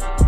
out.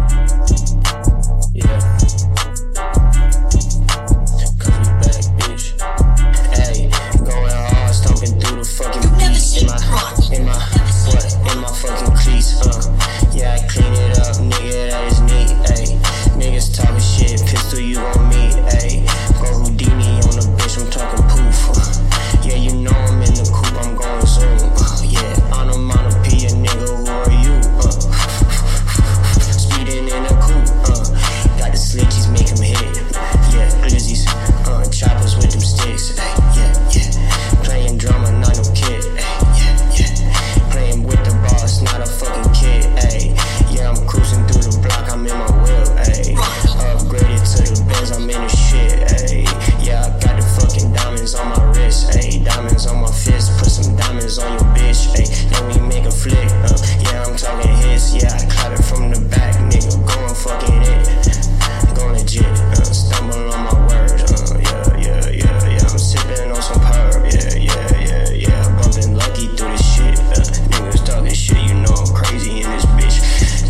bitches on your bitch, ayy. Then we make a flick, uh, yeah, I'm talking hits, yeah, I clap it from the back, nigga, going fucking it, going legit, uh, stumble on my words, uh, yeah, yeah, yeah, yeah, I'm sipping on some perv, yeah, yeah, yeah, yeah, bumping Lucki through this shit, uh, niggas talking shit, you know I'm crazy in this bitch,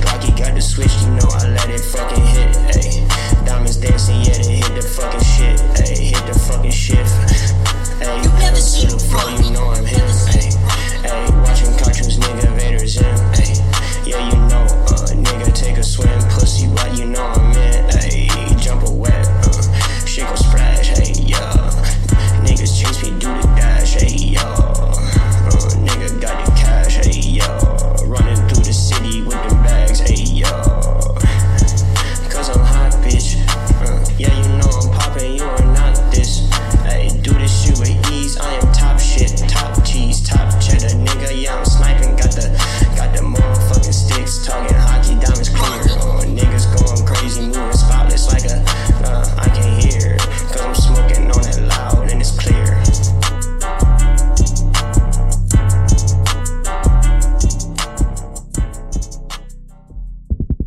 Glocky got the switch, you know I let it fucking hit, ayy, diamonds dancing, yeah, they hit the fucking shit, ayy, hit the fucking shit.